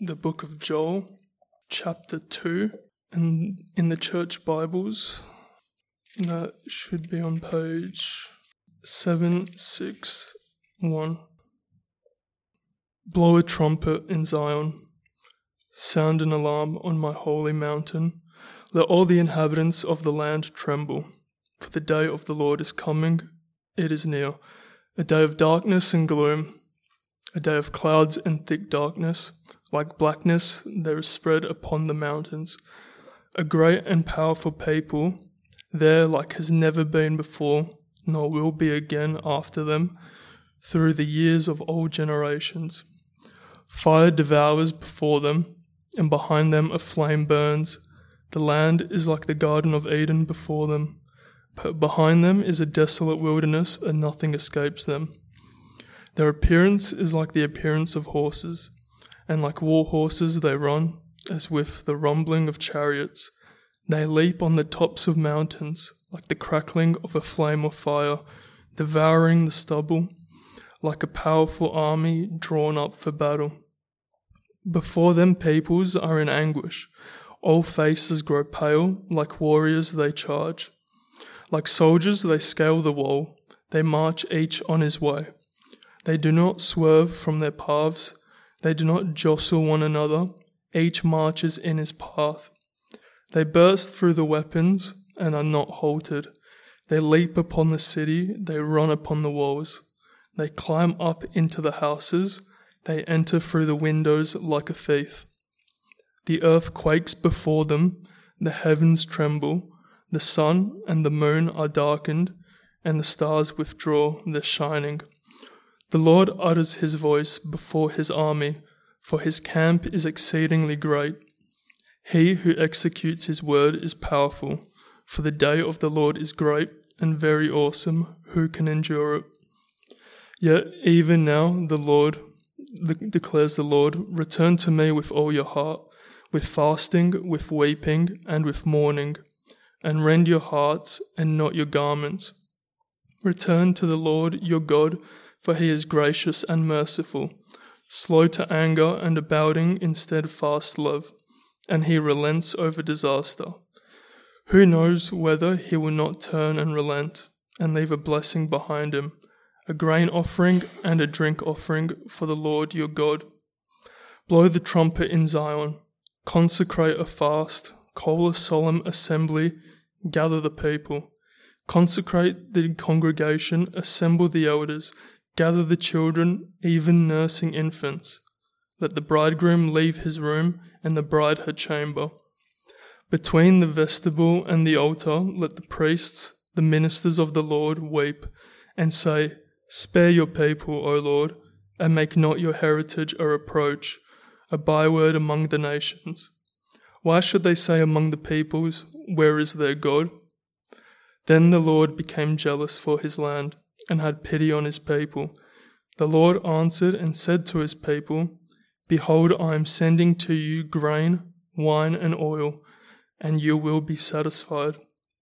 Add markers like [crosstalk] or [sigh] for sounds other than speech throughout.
the book of Joel, chapter 2, and in the church Bibles, that should be on page 761. Blow a trumpet in Zion, sound an alarm on my holy mountain. Let all the inhabitants of the land tremble, for the day of the Lord is coming, it is near, a day of darkness and gloom, a day of clouds and thick darkness, like blackness there is spread upon the mountains. A great and powerful people, there like has never been before, nor will be again after them, through the years of all generations. Fire devours before them, and behind them a flame burns. The land is like the Garden of Eden before them, but behind them is a desolate wilderness, and nothing escapes them. Their appearance is like the appearance of horses, and like war horses they run, as with the rumbling of chariots. They leap on the tops of mountains, like the crackling of a flame of fire, devouring the stubble like a powerful army drawn up for battle. Before them, peoples are in anguish. All faces grow pale, like warriors they charge. Like soldiers, they scale the wall, they march each on his way. They do not swerve from their paths, they do not jostle one another, each marches in his path. They burst through the weapons and are not halted. They leap upon the city, they run upon the walls. They climb up into the houses, they enter through the windows like a thief. The earth quakes before them, the heavens tremble, the sun and the moon are darkened, and the stars withdraw their shining. The Lord utters his voice before his army, for his camp is exceedingly great. He who executes his word is powerful, for the day of the Lord is great and very awesome. Who can endure it? Yet even now, the Lord declares the Lord, return to me with all your heart, with fasting, with weeping, and with mourning, and rend your hearts and not your garments. Return to the Lord your God, for he is gracious and merciful, slow to anger and abounding in steadfast love, and he relents over disaster. Who knows whether he will not turn and relent and leave a blessing behind him? a grain offering and a drink offering for the Lord your God. Blow the trumpet in Zion, consecrate a fast, call a solemn assembly, gather the people. Consecrate the congregation, assemble the elders, gather the children, even nursing infants. Let the bridegroom leave his room and the bride her chamber. Between the vestibule and the altar, let the priests, the ministers of the Lord, weep and say, Spare your people, O Lord, and make not your heritage a reproach, a byword among the nations. Why should they say among the peoples, Where is their God? Then the Lord became jealous for his land and had pity on his people. The Lord answered and said to his people, Behold, I am sending to you grain, wine, and oil, and you will be satisfied,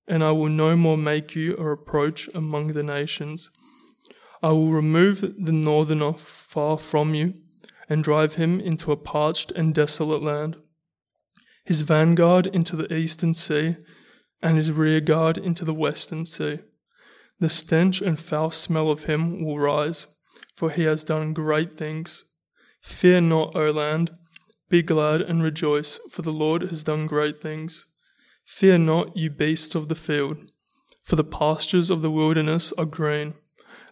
and I will no more make you a reproach among the nations. I will remove the northerner far from you, and drive him into a parched and desolate land, his vanguard into the eastern sea, and his rearguard into the western sea. The stench and foul smell of him will rise, for he has done great things. Fear not, O land, be glad and rejoice, for the Lord has done great things. Fear not, you beasts of the field, for the pastures of the wilderness are green.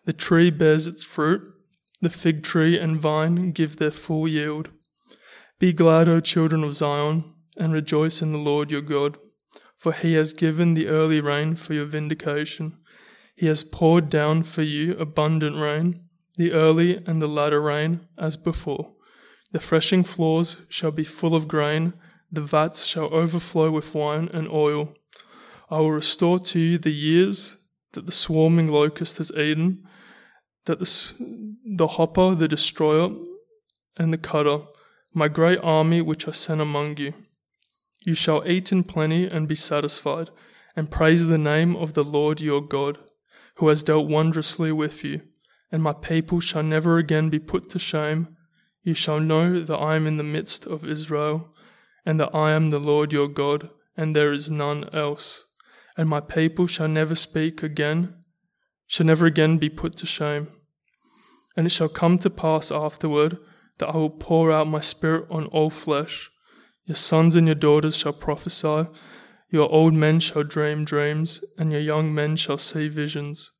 The tree bears its fruit, the fig tree and vine give their full yield. Be glad, O children of Zion, and rejoice in the Lord your God, for he has given the early rain for your vindication. He has poured down for you abundant rain, the early and the latter rain, as before. The threshing floors shall be full of grain, the vats shall overflow with wine and oil. I will restore to you the years that the swarming locust has eaten, that the, the hopper, the destroyer, and the cutter, my great army which I sent among you. You shall eat in plenty and be satisfied, and praise the name of the Lord your God, who has dealt wondrously with you, and my people shall never again be put to shame. You shall know that I am in the midst of Israel, and that I am the Lord your God, and there is none else. And my people shall never speak again, shall never again be put to shame. And it shall come to pass afterward that I will pour out my spirit on all flesh. Your sons and your daughters shall prophesy, your old men shall dream dreams, and your young men shall see visions.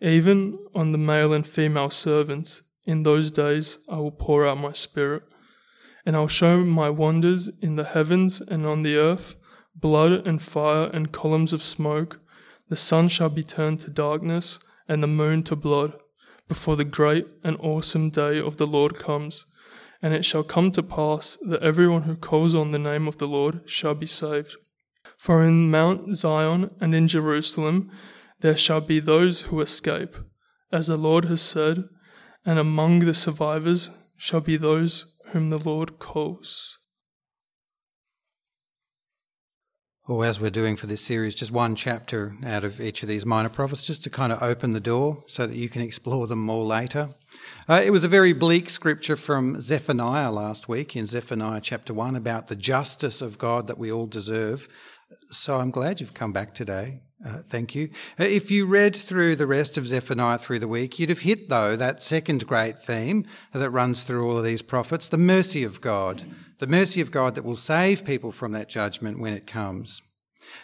Even on the male and female servants, in those days I will pour out my spirit, and I will show my wonders in the heavens and on the earth blood and fire and columns of smoke. The sun shall be turned to darkness, and the moon to blood, before the great and awesome day of the Lord comes. And it shall come to pass that everyone who calls on the name of the Lord shall be saved. For in Mount Zion and in Jerusalem there shall be those who escape, as the Lord has said, and among the survivors shall be those whom the Lord calls. Or, as we're doing for this series, just one chapter out of each of these minor prophets, just to kind of open the door so that you can explore them more later. Uh, it was a very bleak scripture from Zephaniah last week in Zephaniah chapter 1 about the justice of God that we all deserve. So I'm glad you've come back today. Uh, thank you. Uh, if you read through the rest of Zephaniah through the week, you'd have hit, though, that second great theme that runs through all of these prophets the mercy of God. The mercy of God that will save people from that judgment when it comes.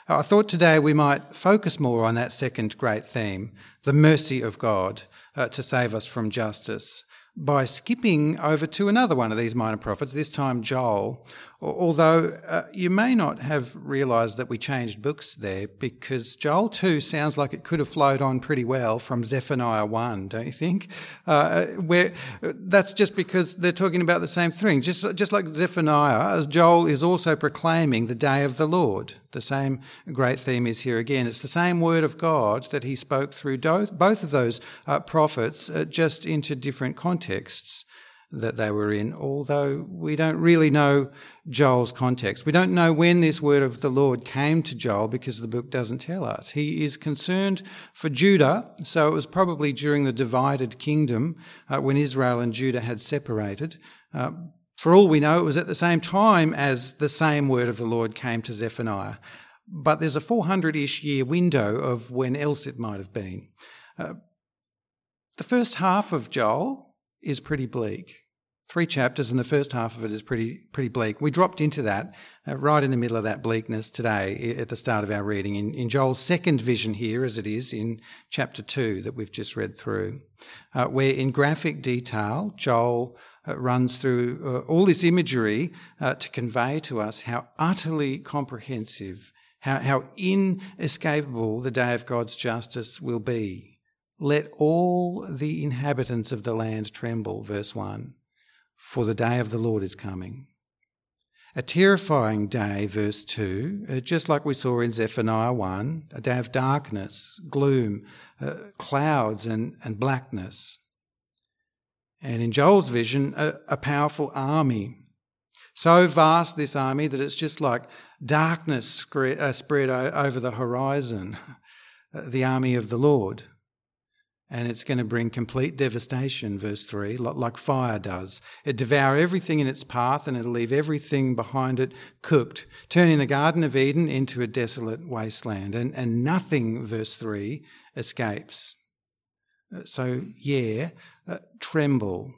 Uh, I thought today we might focus more on that second great theme, the mercy of God uh, to save us from justice by skipping over to another one of these minor prophets, this time Joel. Although uh, you may not have realised that we changed books there because Joel 2 sounds like it could have flowed on pretty well from Zephaniah 1, don't you think? Uh, where That's just because they're talking about the same thing. Just, just like Zephaniah, as Joel is also proclaiming the day of the Lord. The same great theme is here again. It's the same word of God that he spoke through both of those uh, prophets, uh, just into different contexts that they were in, although we don't really know Joel's context. We don't know when this word of the Lord came to Joel because the book doesn't tell us. He is concerned for Judah, so it was probably during the divided kingdom uh, when Israel and Judah had separated. Uh, for all we know, it was at the same time as the same word of the Lord came to Zephaniah. But there's a 400 ish year window of when else it might have been. Uh, the first half of Joel is pretty bleak. Three chapters, and the first half of it is pretty pretty bleak. We dropped into that uh, right in the middle of that bleakness today at the start of our reading in, in Joel's second vision here, as it is in chapter two that we've just read through, uh, where in graphic detail Joel uh, runs through uh, all this imagery uh, to convey to us how utterly comprehensive, how, how inescapable the day of God's justice will be let all the inhabitants of the land tremble, verse 1, for the day of the Lord is coming. A terrifying day, verse 2, uh, just like we saw in Zephaniah 1, a day of darkness, gloom, uh, clouds, and, and blackness. And in Joel's vision, a, a powerful army. So vast, this army, that it's just like darkness uh, spread over the horizon, [laughs] the army of the Lord and it's going to bring complete devastation, verse 3, like fire does. It devour everything in its path and it'll leave everything behind it cooked, turning the Garden of Eden into a desolate wasteland. And, and nothing, verse 3, escapes. Uh, so, yeah, uh, tremble.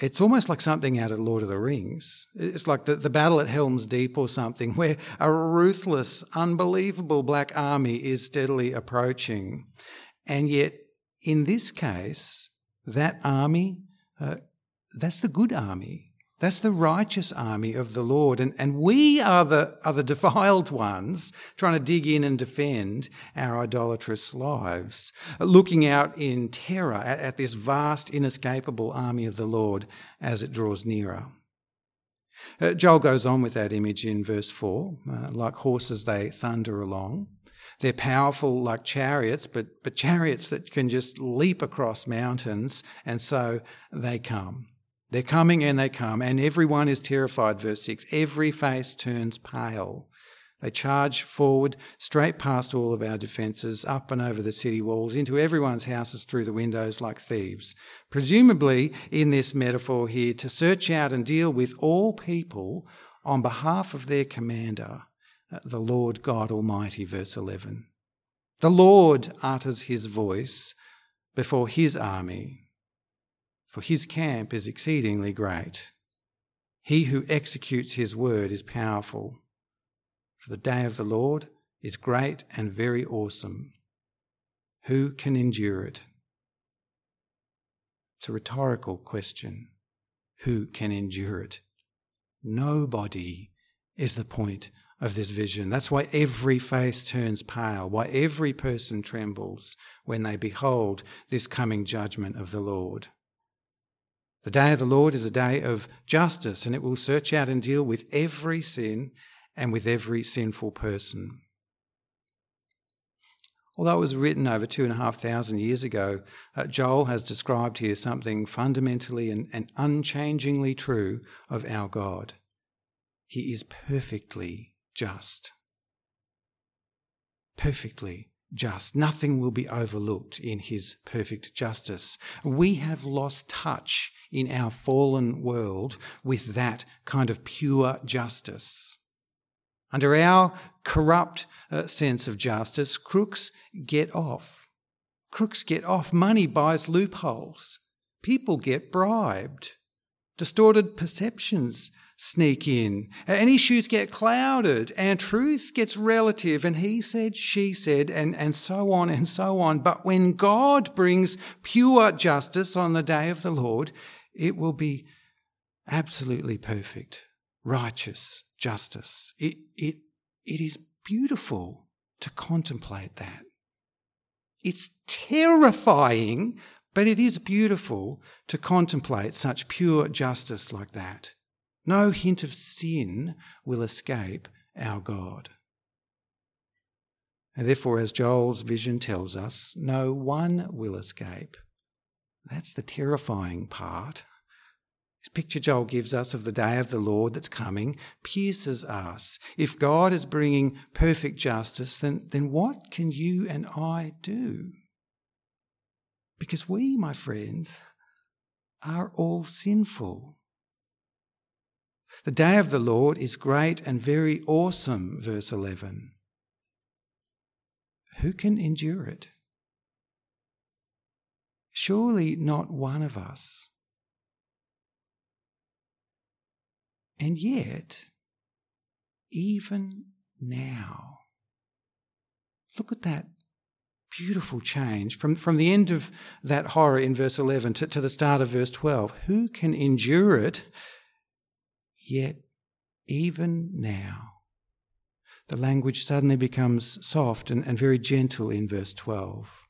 It's almost like something out of Lord of the Rings. It's like the, the battle at Helm's Deep or something, [laughs] where a ruthless, unbelievable black army is steadily approaching. And yet, in this case, that army, uh, that's the good army. That's the righteous army of the Lord. And, and we are the, are the [laughs] defiled ones trying to dig in and defend our idolatrous lives, looking out in terror at, at this vast, inescapable army of the Lord as it draws nearer. Uh, Joel goes on with that image in verse 4 uh, like horses, they thunder along. They're powerful like chariots, but, but chariots that can just leap across mountains, and so they come. They're coming and they come, and everyone is terrified, verse 6. Every face turns pale. They charge forward, straight past all of our defences, up and over the city walls, into everyone's houses through the windows like thieves. Presumably, in this metaphor here, to search out and deal with all people on behalf of their commander, the Lord God Almighty, verse 11. The Lord utters his voice before his army, for his camp is exceedingly great. He who executes his word is powerful. For the day of the Lord is great and very awesome. Who can endure it? It's a rhetorical question. Who can endure it? Nobody is the point of this vision. That's why every face turns pale, why every person trembles when they behold this coming judgment of the Lord. The day of the Lord is a day of justice, and it will search out and deal with every sin and with every sinful person. Although it was written over two and a half thousand years ago, uh, Joel has described here something fundamentally and, and unchangingly true of our God. He is perfectly just. Perfectly just. Nothing will be overlooked in his perfect justice. We have lost touch in our fallen world with that kind of pure justice. Under our corrupt uh, sense of justice, crooks get off. Crooks get off. Money buys loopholes. People get bribed. Distorted perceptions sneak in, and issues get clouded, and truth gets relative, and he said, she said, and, and so on and so on. But when God brings pure justice on the day of the Lord, it will be absolutely perfect, righteous justice. It, it, it is beautiful to contemplate that. It's terrifying, but it is beautiful to contemplate such pure justice like that. No hint of sin will escape our God. And therefore, as Joel's vision tells us, no one will escape. That's the terrifying part. This picture Joel gives us of the day of the Lord that's coming pierces us. If God is bringing perfect justice, then, then what can you and I do? Because we, my friends, are all sinful. The day of the Lord is great and very awesome, verse 11. Who can endure it? Surely not one of us. And yet, even now, look at that beautiful change from, from the end of that horror in verse 11 to, to the start of verse 12. Who can endure it? Yet, even now, the language suddenly becomes soft and, and very gentle in verse 12.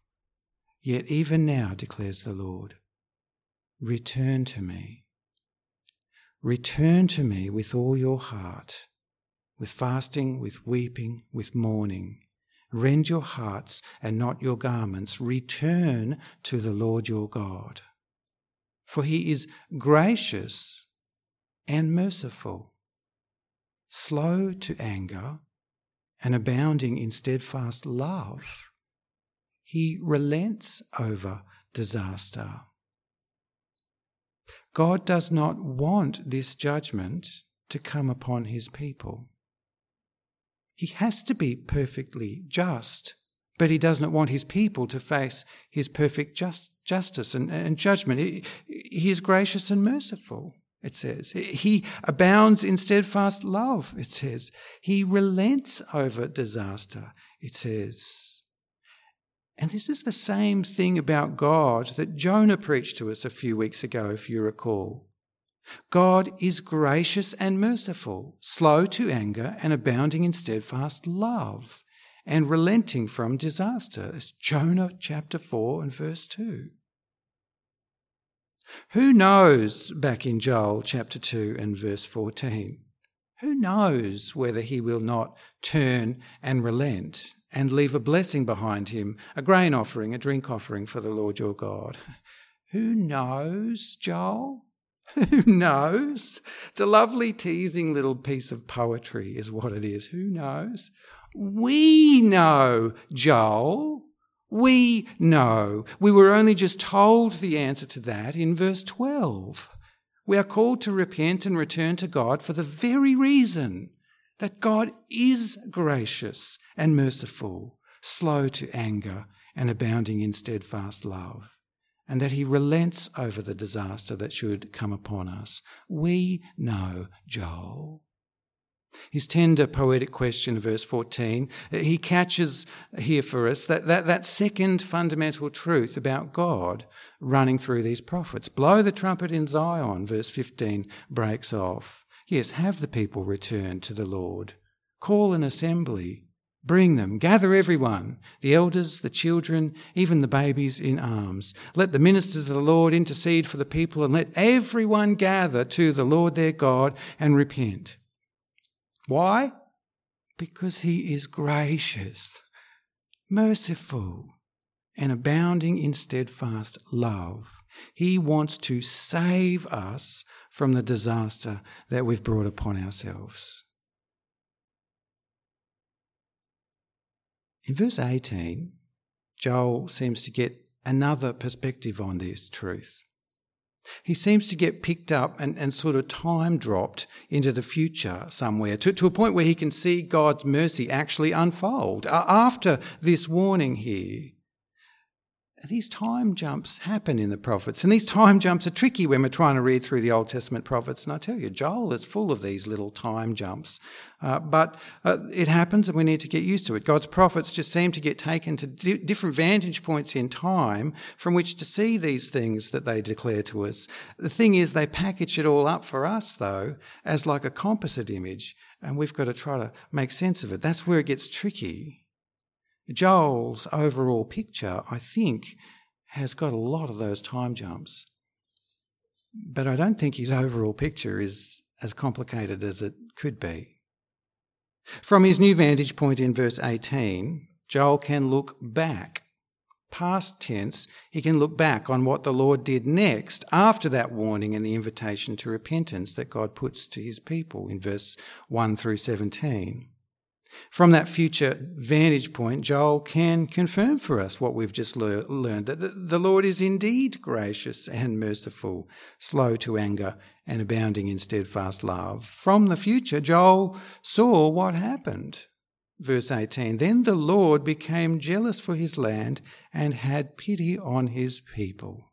Yet, even now, declares the Lord, return to me. Return to me with all your heart, with fasting, with weeping, with mourning. Rend your hearts and not your garments. Return to the Lord your God. For he is gracious and merciful, slow to anger, and abounding in steadfast love. He relents over disaster. God does not want this judgment to come upon his people. He has to be perfectly just, but he does not want his people to face his perfect just, justice and, and judgment. He, he is gracious and merciful it says. He abounds in steadfast love, it says. He relents over disaster, it says. And this is the same thing about God that Jonah preached to us a few weeks ago, if you recall. God is gracious and merciful, slow to anger, and abounding in steadfast love, and relenting from disaster. It's Jonah chapter 4 and verse 2. Who knows, back in Joel chapter 2 and verse 14, who knows whether he will not turn and relent and leave a blessing behind him, a grain offering, a drink offering for the Lord your God? Who knows, Joel? [laughs] Who knows? It's a lovely, teasing little piece of poetry, is what it is. Who knows? We know, Joel. We know. We were only just told the answer to that in verse 12. We are called to repent and return to God for the very reason that God is gracious and merciful, slow to anger, and abounding in steadfast love and that he relents over the disaster that should come upon us. We know Joel. His tender poetic question, verse 14, he catches here for us that, that, that second fundamental truth about God running through these prophets. Blow the trumpet in Zion, verse 15 breaks off. Yes, have the people return to the Lord. Call an assembly. Bring them, gather everyone, the elders, the children, even the babies in arms. Let the ministers of the Lord intercede for the people, and let everyone gather to the Lord their God and repent. Why? Because he is gracious, merciful, and abounding in steadfast love. He wants to save us from the disaster that we've brought upon ourselves. In verse 18, Joel seems to get another perspective on this truth. He seems to get picked up and, and sort of time dropped into the future somewhere to, to a point where he can see God's mercy actually unfold. Uh, after this warning here, these time jumps happen in the prophets. And these time jumps are tricky when we're trying to read through the Old Testament prophets. And I tell you, Joel is full of these little time jumps. Uh, but uh, it happens and we need to get used to it. God's prophets just seem to get taken to di- different vantage points in time from which to see these things that they declare to us. The thing is, they package it all up for us, though, as like a composite image. And we've got to try to make sense of it. That's where it gets tricky. Joel's overall picture, I think, has got a lot of those time jumps. But I don't think his overall picture is as complicated as it could be. From his new vantage point in verse 18, Joel can look back. Past tense, he can look back on what the Lord did next after that warning and the invitation to repentance that God puts to his people in verse 1 through 17. From that future vantage point, Joel can confirm for us what we've just le- learned that the Lord is indeed gracious and merciful, slow to anger, and abounding in steadfast love. From the future, Joel saw what happened. Verse 18 Then the Lord became jealous for his land and had pity on his people.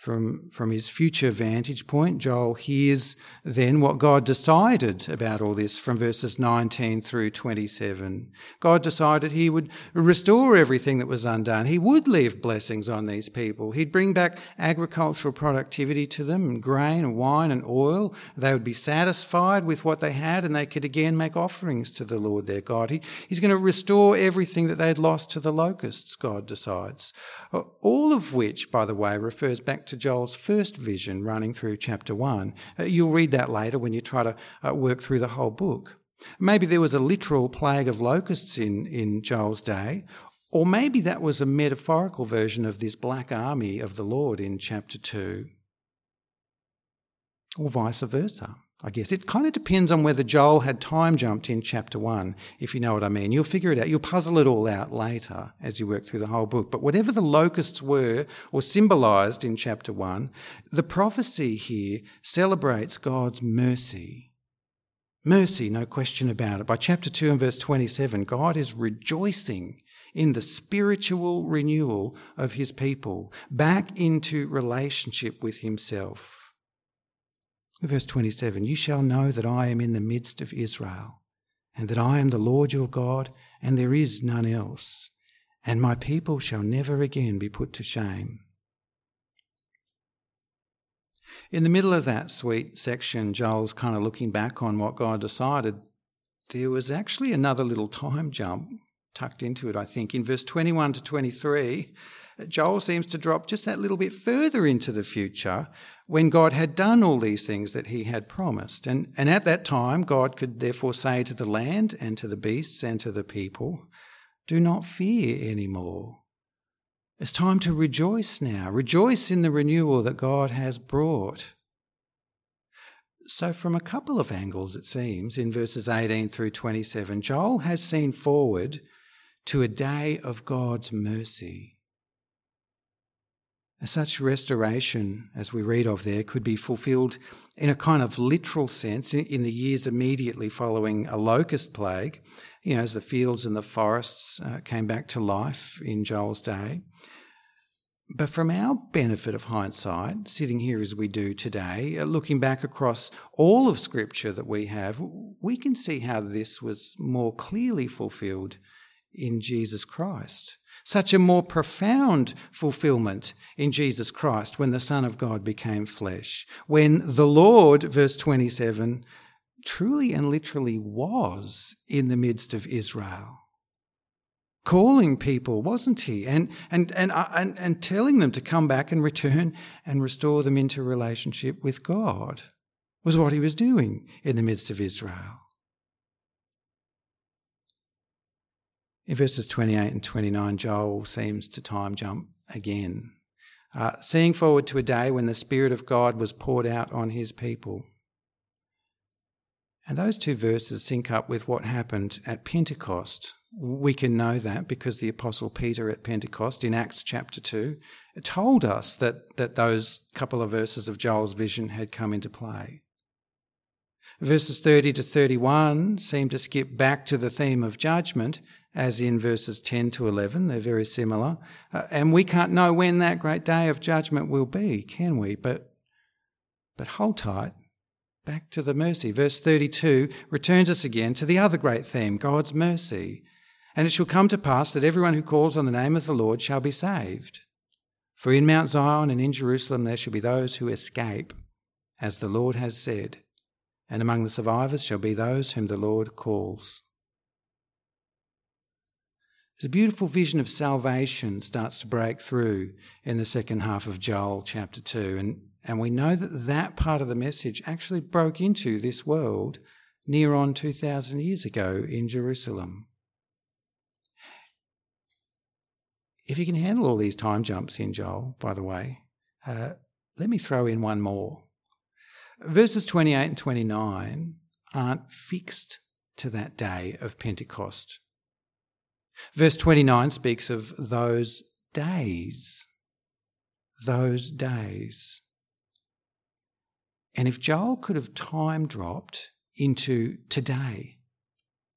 From, from his future vantage point, Joel hears then what God decided about all this from verses 19 through 27. God decided he would restore everything that was undone. He would leave blessings on these people. He'd bring back agricultural productivity to them, grain and wine and oil. They would be satisfied with what they had and they could again make offerings to the Lord their God. He, he's going to restore everything that they'd lost to the locusts, God decides. All of which, by the way, refers back to Joel's first vision running through chapter 1. Uh, you'll read that later when you try to uh, work through the whole book. Maybe there was a literal plague of locusts in, in Joel's day, or maybe that was a metaphorical version of this black army of the Lord in chapter 2, or vice versa. I guess it kind of depends on whether Joel had time jumped in chapter one, if you know what I mean. You'll figure it out. You'll puzzle it all out later as you work through the whole book. But whatever the locusts were or symbolized in chapter one, the prophecy here celebrates God's mercy. Mercy, no question about it. By chapter 2 and verse 27, God is rejoicing in the spiritual renewal of his people back into relationship with himself. Verse 27 You shall know that I am in the midst of Israel, and that I am the Lord your God, and there is none else, and my people shall never again be put to shame. In the middle of that sweet section, Joel's kind of looking back on what God decided. There was actually another little time jump tucked into it, I think. In verse 21 to 23, Joel seems to drop just that little bit further into the future when God had done all these things that he had promised. And, and at that time, God could therefore say to the land and to the beasts and to the people, Do not fear anymore. It's time to rejoice now. Rejoice in the renewal that God has brought. So, from a couple of angles, it seems, in verses 18 through 27, Joel has seen forward to a day of God's mercy. Such restoration, as we read of there, could be fulfilled in a kind of literal sense in the years immediately following a locust plague, you know, as the fields and the forests uh, came back to life in Joel's day. But from our benefit of hindsight, sitting here as we do today, uh, looking back across all of Scripture that we have, we can see how this was more clearly fulfilled in Jesus Christ such a more profound fulfillment in Jesus Christ when the Son of God became flesh, when the Lord, verse 27, truly and literally was in the midst of Israel. Calling people, wasn't he? And, and, and, uh, and, and telling them to come back and return and restore them into relationship with God was what he was doing in the midst of Israel. In verses 28 and 29, Joel seems to time jump again, uh, seeing forward to a day when the Spirit of God was poured out on his people. And those two verses sync up with what happened at Pentecost. We can know that because the Apostle Peter at Pentecost in Acts chapter 2 told us that, that those couple of verses of Joel's vision had come into play. Verses 30 to 31 seem to skip back to the theme of judgment as in verses 10 to 11. They're very similar. Uh, and we can't know when that great day of judgment will be, can we? But, but hold tight. Back to the mercy. Verse 32 returns us again to the other great theme, God's mercy. And it shall come to pass that everyone who calls on the name of the Lord shall be saved. For in Mount Zion and in Jerusalem there shall be those who escape, as the Lord has said. And among the survivors shall be those whom the Lord calls. There's a beautiful vision of salvation starts to break through in the second half of Joel chapter 2. And, and we know that that part of the message actually broke into this world near on 2,000 years ago in Jerusalem. If you can handle all these time jumps in Joel, by the way, uh, let me throw in one more. Verses 28 and 29 aren't fixed to that day of Pentecost Verse 29 speaks of those days. Those days. And if Joel could have time dropped into today,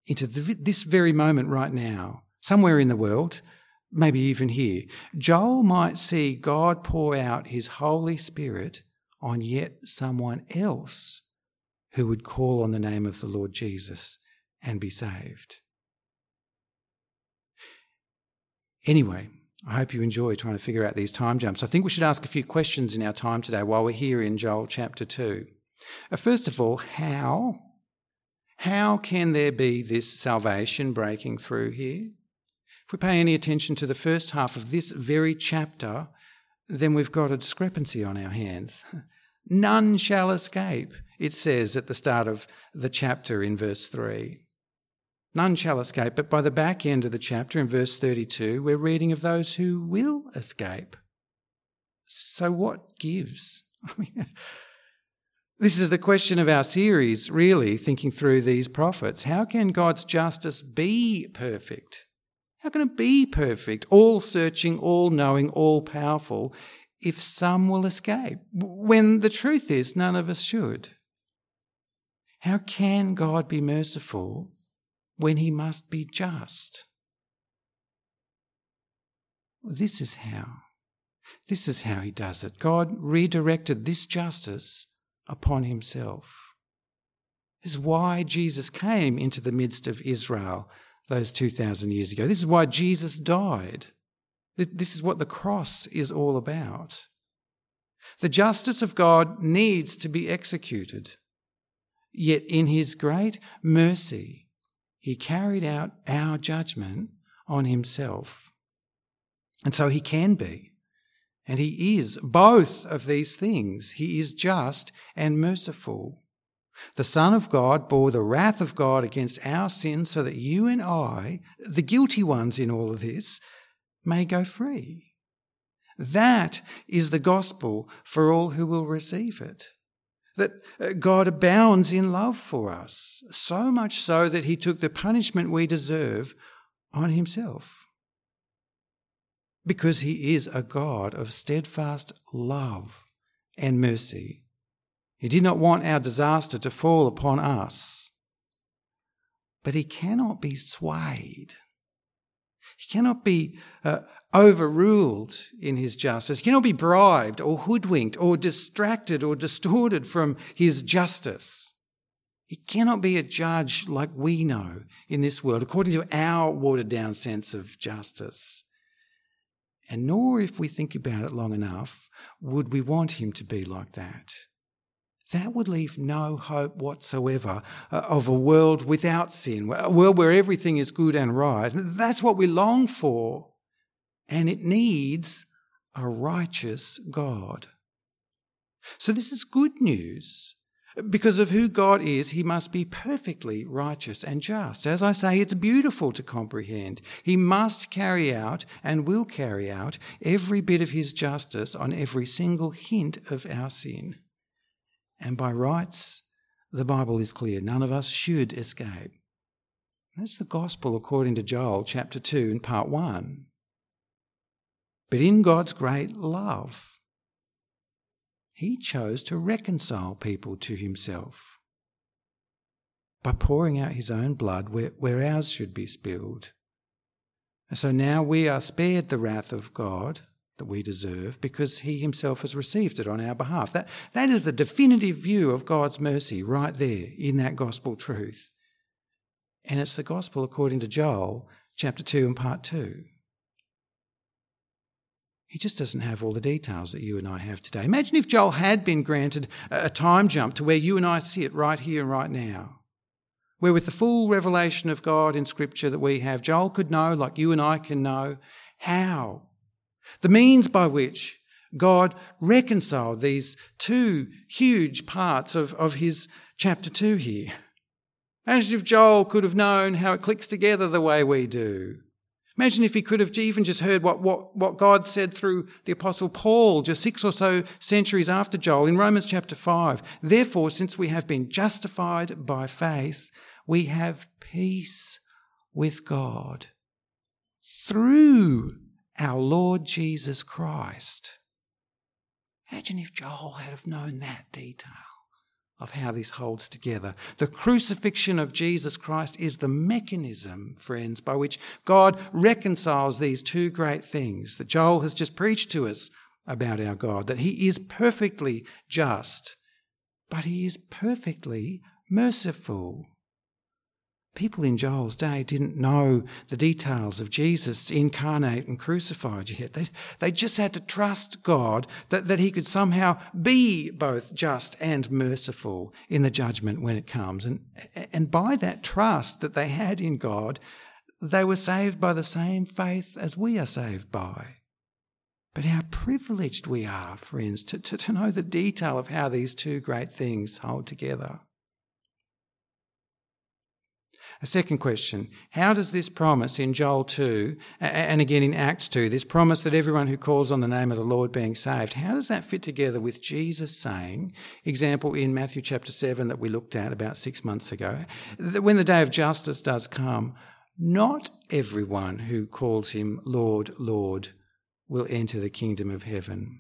into the, this very moment right now, somewhere in the world, maybe even here, Joel might see God pour out his Holy Spirit on yet someone else who would call on the name of the Lord Jesus and be saved. Anyway, I hope you enjoy trying to figure out these time jumps. I think we should ask a few questions in our time today while we're here in Joel chapter 2. Uh, first of all, how? How can there be this salvation breaking through here? If we pay any attention to the first half of this very chapter, then we've got a discrepancy on our hands. [laughs] None shall escape, it says at the start of the chapter in verse 3. None shall escape. But by the back end of the chapter, in verse 32, we're reading of those who will escape. So what gives? [laughs] This is the question of our series, really, thinking through these prophets. How can God's justice be perfect? How can it be perfect, all searching, all knowing, all powerful, if some will escape? When the truth is, none of us should. How can God be merciful when he must be just. This is how. This is how he does it. God redirected this justice upon himself. This is why Jesus came into the midst of Israel those 2,000 years ago. This is why Jesus died. This is what the cross is all about. The justice of God needs to be executed. Yet in his great mercy, he carried out our judgment on himself. And so he can be. And he is both of these things. He is just and merciful. The Son of God bore the wrath of God against our sins so that you and I, the guilty ones in all of this, may go free. That is the gospel for all who will receive it. That uh, God abounds in love for us, so much so that he took the punishment we deserve on himself. Because he is a God of steadfast love and mercy. He did not want our disaster to fall upon us. But he cannot be swayed. He cannot be uh, overruled in his justice. He cannot be bribed or hoodwinked or distracted or distorted from his justice. He cannot be a judge like we know in this world, according to our watered down sense of justice. And nor, if we think about it long enough, would we want him to be like that. That would leave no hope whatsoever uh, of a world without sin, a world where everything is good and right. That's what we long for and it needs a righteous God. So, this is good news. Because of who God is, he must be perfectly righteous and just. As I say, it's beautiful to comprehend. He must carry out and will carry out every bit of his justice on every single hint of our sin. And by rights, the Bible is clear none of us should escape. That's the gospel according to Joel chapter 2 and part 1. But in God's great love, He chose to reconcile people to Himself by pouring out His own blood where, where ours should be spilled. And so now we are spared the wrath of God that we deserve because He Himself has received it on our behalf. That, that is the definitive view of God's mercy right there in that gospel truth. And it's the gospel according to Joel chapter 2 and part 2. He just doesn't have all the details that you and I have today. Imagine if Joel had been granted a time jump to where you and I sit right here and right now, where with the full revelation of God in Scripture that we have, Joel could know, like you and I can know, how. The means by which God reconciled these two huge parts of, of his chapter 2 here. Imagine if Joel could have known how it clicks together the way we do. Imagine if he could have even just heard what, what, what God said through the Apostle Paul just six or so centuries after Joel in Romans chapter 5. Therefore, since we have been justified by faith, we have peace with God through our Lord Jesus Christ. Imagine if Joel had have known that detail of how this holds together. The crucifixion of Jesus Christ is the mechanism, friends, by which God reconciles these two great things that Joel has just preached to us about our God that he is perfectly just, but he is perfectly merciful. People in Joel's day didn't know the details of Jesus incarnate and crucified yet. They, they just had to trust God that, that he could somehow be both just and merciful in the judgment when it comes. And, and by that trust that they had in God, they were saved by the same faith as we are saved by. But how privileged we are, friends, to, to, to know the detail of how these two great things hold together. A second question How does this promise in Joel 2 and again in Acts 2, this promise that everyone who calls on the name of the Lord being saved, how does that fit together with Jesus saying, example in Matthew chapter 7 that we looked at about six months ago, that when the day of justice does come, not everyone who calls him Lord, Lord will enter the kingdom of heaven?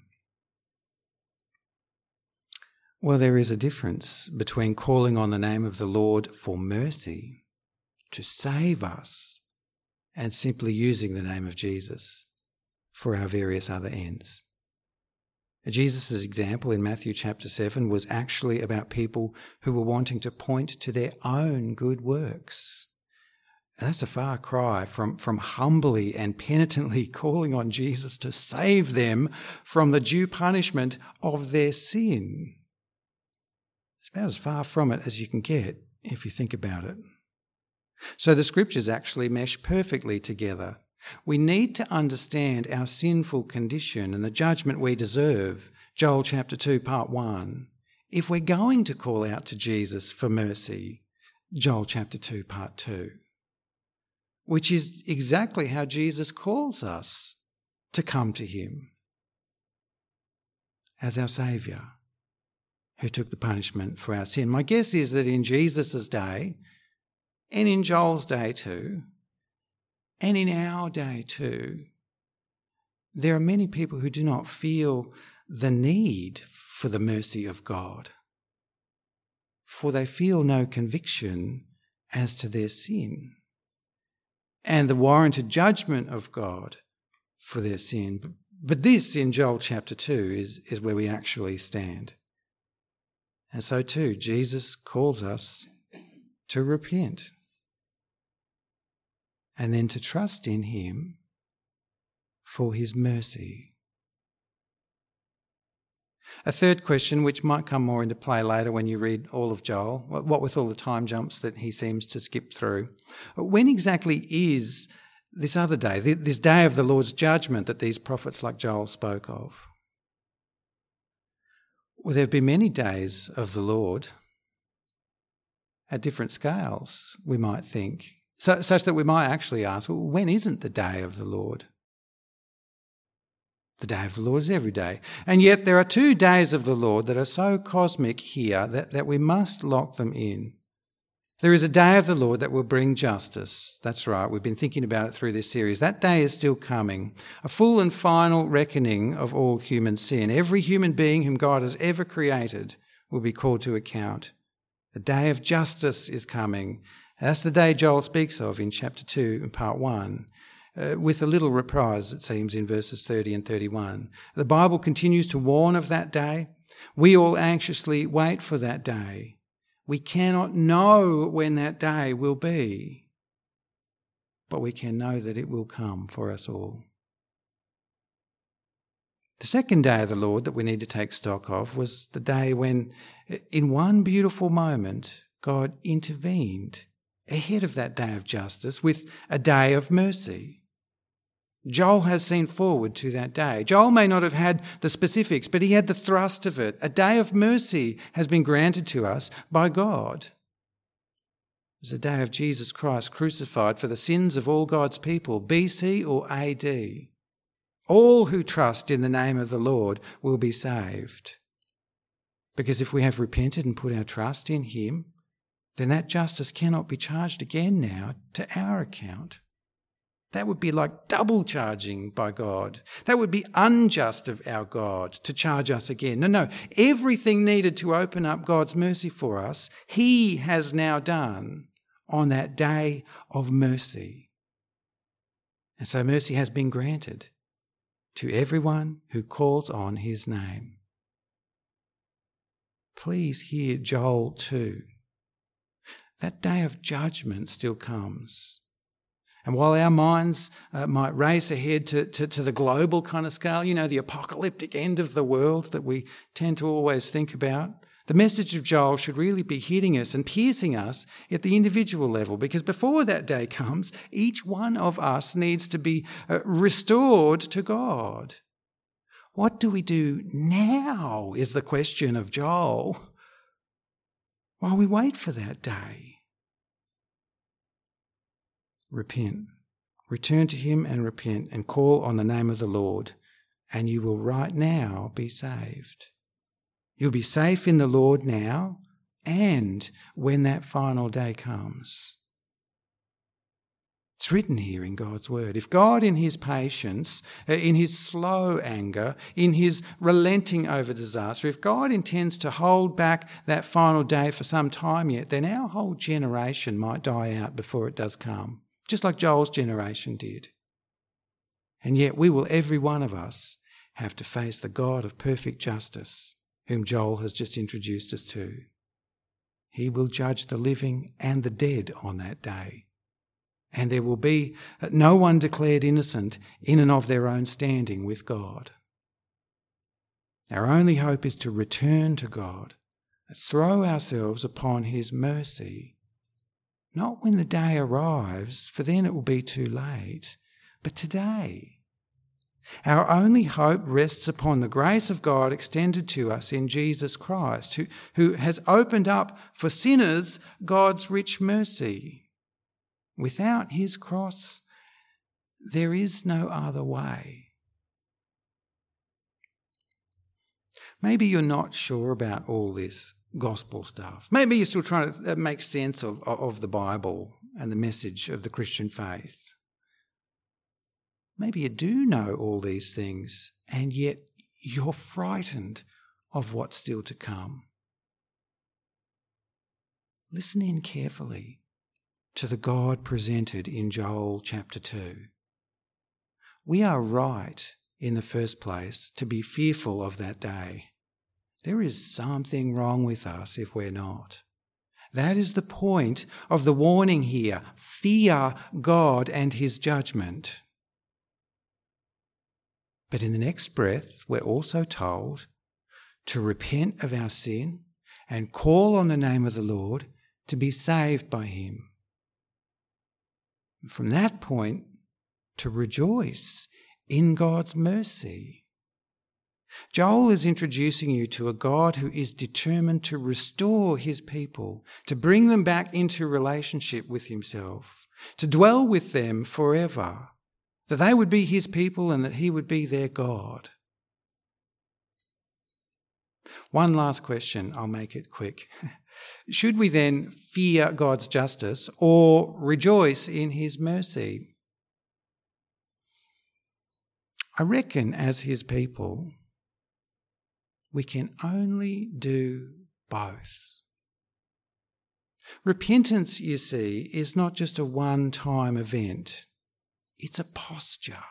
Well, there is a difference between calling on the name of the Lord for mercy to save us and simply using the name of Jesus for our various other ends. Jesus' example in Matthew chapter 7 was actually about people who were wanting to point to their own good works. And that's a far cry from, from humbly and penitently [laughs] calling on Jesus to save them from the due punishment of their sin. It's about as far from it as you can get if you think about it. So the scriptures actually mesh perfectly together. We need to understand our sinful condition and the judgment we deserve, Joel chapter 2, part 1, if we're going to call out to Jesus for mercy, Joel chapter 2, part 2, which is exactly how Jesus calls us to come to him. as our Saviour who took the punishment for our sin. My guess is that in Jesus' day, and in Joel's day too, and in our day too, there are many people who do not feel the need for the mercy of God, for they feel no conviction as to their sin and the warranted judgment of God for their sin. But this in Joel chapter 2 is, is where we actually stand. And so too, Jesus calls us to repent and then to trust in Him for His mercy. A third question, which might come more into play later when you read all of Joel, what with all the time jumps that he seems to skip through, when exactly is this other day, this day of the Lord's judgment that these prophets like Joel spoke of? Well, there have been many days of the Lord at different scales, we might think, such that we might actually ask, well, when isn't the day of the Lord? The day of the Lord is every day. And yet there are two days of the Lord that are so cosmic here that, that we must lock them in. There is a day of the Lord that will bring justice. That's right, we've been thinking about it through this series. That day is still coming. A full and final reckoning of all human sin. Every human being whom God has ever created will be called to account. The day of justice is coming. That's the day Joel speaks of in chapter 2 and part 1. Uh, with a little reprise, it seems, in verses 30 and 31. The Bible continues to warn of that day. We all anxiously wait for that day. We cannot know when that day will be, but we can know that it will come for us all. The second day of the Lord that we need to take stock of was the day when, in one beautiful moment, God intervened ahead of that day of justice with a day of mercy. Joel has seen forward to that day. Joel may not have had the specifics, but he had the thrust of it. A day of mercy has been granted to us by God. It was a day of Jesus Christ crucified for the sins of all God's people, BC or AD. All who trust in the name of the Lord will be saved. Because if we have repented and put our trust in Him, then that justice cannot be charged again now to our account. That would be like double charging by God. That would be unjust of our God to charge us again. No, no. Everything needed to open up God's mercy for us, He has now done on that day of mercy. And so mercy has been granted to everyone who calls on His name. Please hear Joel 2. That day of judgment still comes. And while our minds uh, might race ahead to, to, to, the global kind of scale, you know, the apocalyptic end of the world that we tend to always think about, the message of Joel should really be hitting us and piercing us at the individual level because before that day comes, each one of us needs to be uh, restored to God. What do we do now is the question of Joel while we wait for that day repent. Return to him and repent and call on the name of the Lord, and you will right now be saved. You'll be safe in the Lord now and when that final day comes. It's written here in God's word. If God, in his patience, uh, in his slow anger, in his relenting over disaster, if God intends to hold back that final day for some time yet, then our whole generation might die out before it does come just like Joel's generation did. And yet, we will, every one of us, have to face the God of perfect justice, whom Joel has just introduced us to. He will judge the living and the dead on that day. And there will be uh, no one declared innocent in and of their own standing with God. Our only hope is to return to God, throw ourselves upon His mercy, not when the day arrives, for then it will be too late, but today. Our only hope rests upon the grace of God extended to us in Jesus Christ, who, who has opened up for sinners God's rich mercy. Without his cross, there is no other way. Maybe you're not sure about all this gospel stuff. Maybe you're still trying to make sense of, of the Bible and the message of the Christian faith. Maybe you do know all these things, and yet you're frightened of what's still to come. Listen in carefully to the God presented in Joel chapter 2. We are right, in the first place, to be fearful of that day. There is something wrong with us if we're not. That is the point of the warning here. Fear God and his judgment. But in the next breath, we're also told to repent of our sin and call on the name of the Lord to be saved by him. From that point, to rejoice in God's mercy. Joel is introducing you to a God who is determined to restore his people, to bring them back into relationship with himself, to dwell with them forever that they would be his people and that he would be their God. One last question, I'll make it quick. [laughs] Should we then fear God's justice or rejoice in his mercy? I reckon, as his people, we can only do both. Repentance, you see, is not just a one time event. It's a posture.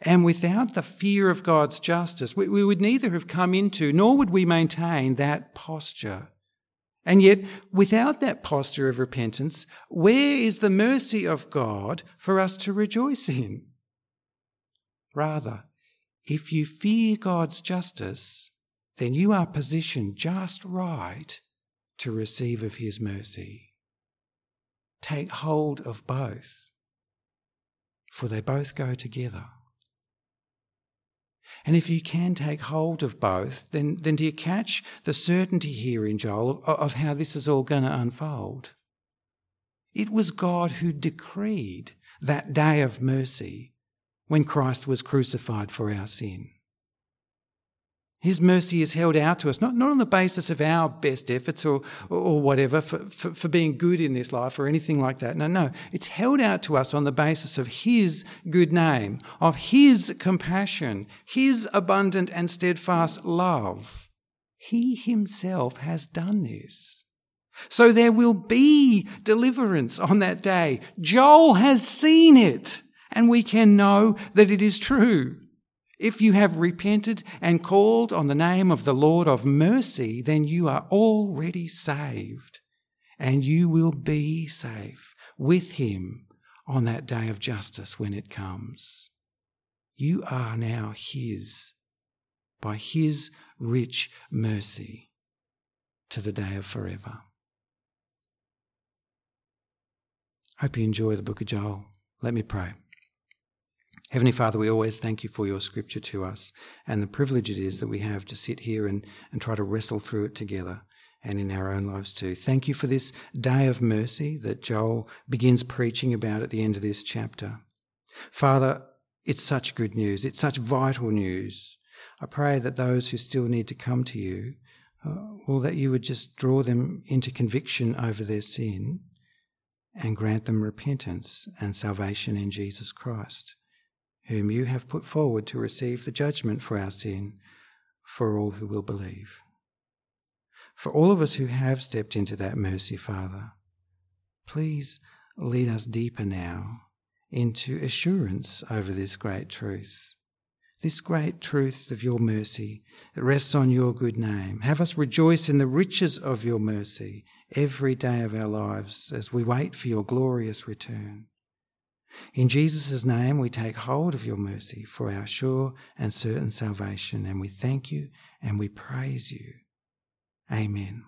And without the fear of God's justice, we, we would neither have come into nor would we maintain that posture. And yet, without that posture of repentance, where is the mercy of God for us to rejoice in? Rather, if you fear God's justice, then you are positioned just right to receive of His mercy. Take hold of both for they both go together. And if you can take hold of both, then, then do you catch the certainty here in Joel of, of how this is all going to unfold? It was God who decreed that day of mercy when Christ was crucified for our sin. His mercy is held out to us, not, not on the basis of our best efforts or, or whatever for, for, for being good in this life or anything like that. No, no. It's held out to us on the basis of His good name, of His compassion, His abundant and steadfast love. He Himself has done this. So there will be deliverance on that day. Joel has seen it, and we can know that it is true. If you have repented and called on the name of the Lord of mercy, then you are already saved and you will be safe with him on that day of justice when it comes. You are now his by his rich mercy to the day of forever. Hope you enjoy the book of Joel. Let me pray. Heavenly Father, we always thank you for your scripture to us and the privilege it is that we have to sit here and, and try to wrestle through it together and in our own lives too. Thank you for this day of mercy that Joel begins preaching about at the end of this chapter. Father, it's such good news. It's such vital news. I pray that those who still need to come to you, uh, well, that you would just draw them into conviction over their sin and grant them repentance and salvation in Jesus Christ whom you have put forward to receive the judgment for our sin for all who will believe. For all of us who have stepped into that mercy, Father, please lead us deeper now into assurance over this great truth. This great truth of your mercy that rests on your good name. Have us rejoice in the riches of your mercy every day of our lives as we wait for your glorious return. In Jesus' name, we take hold of your mercy for our sure and certain salvation, and we thank you and we praise you. Amen.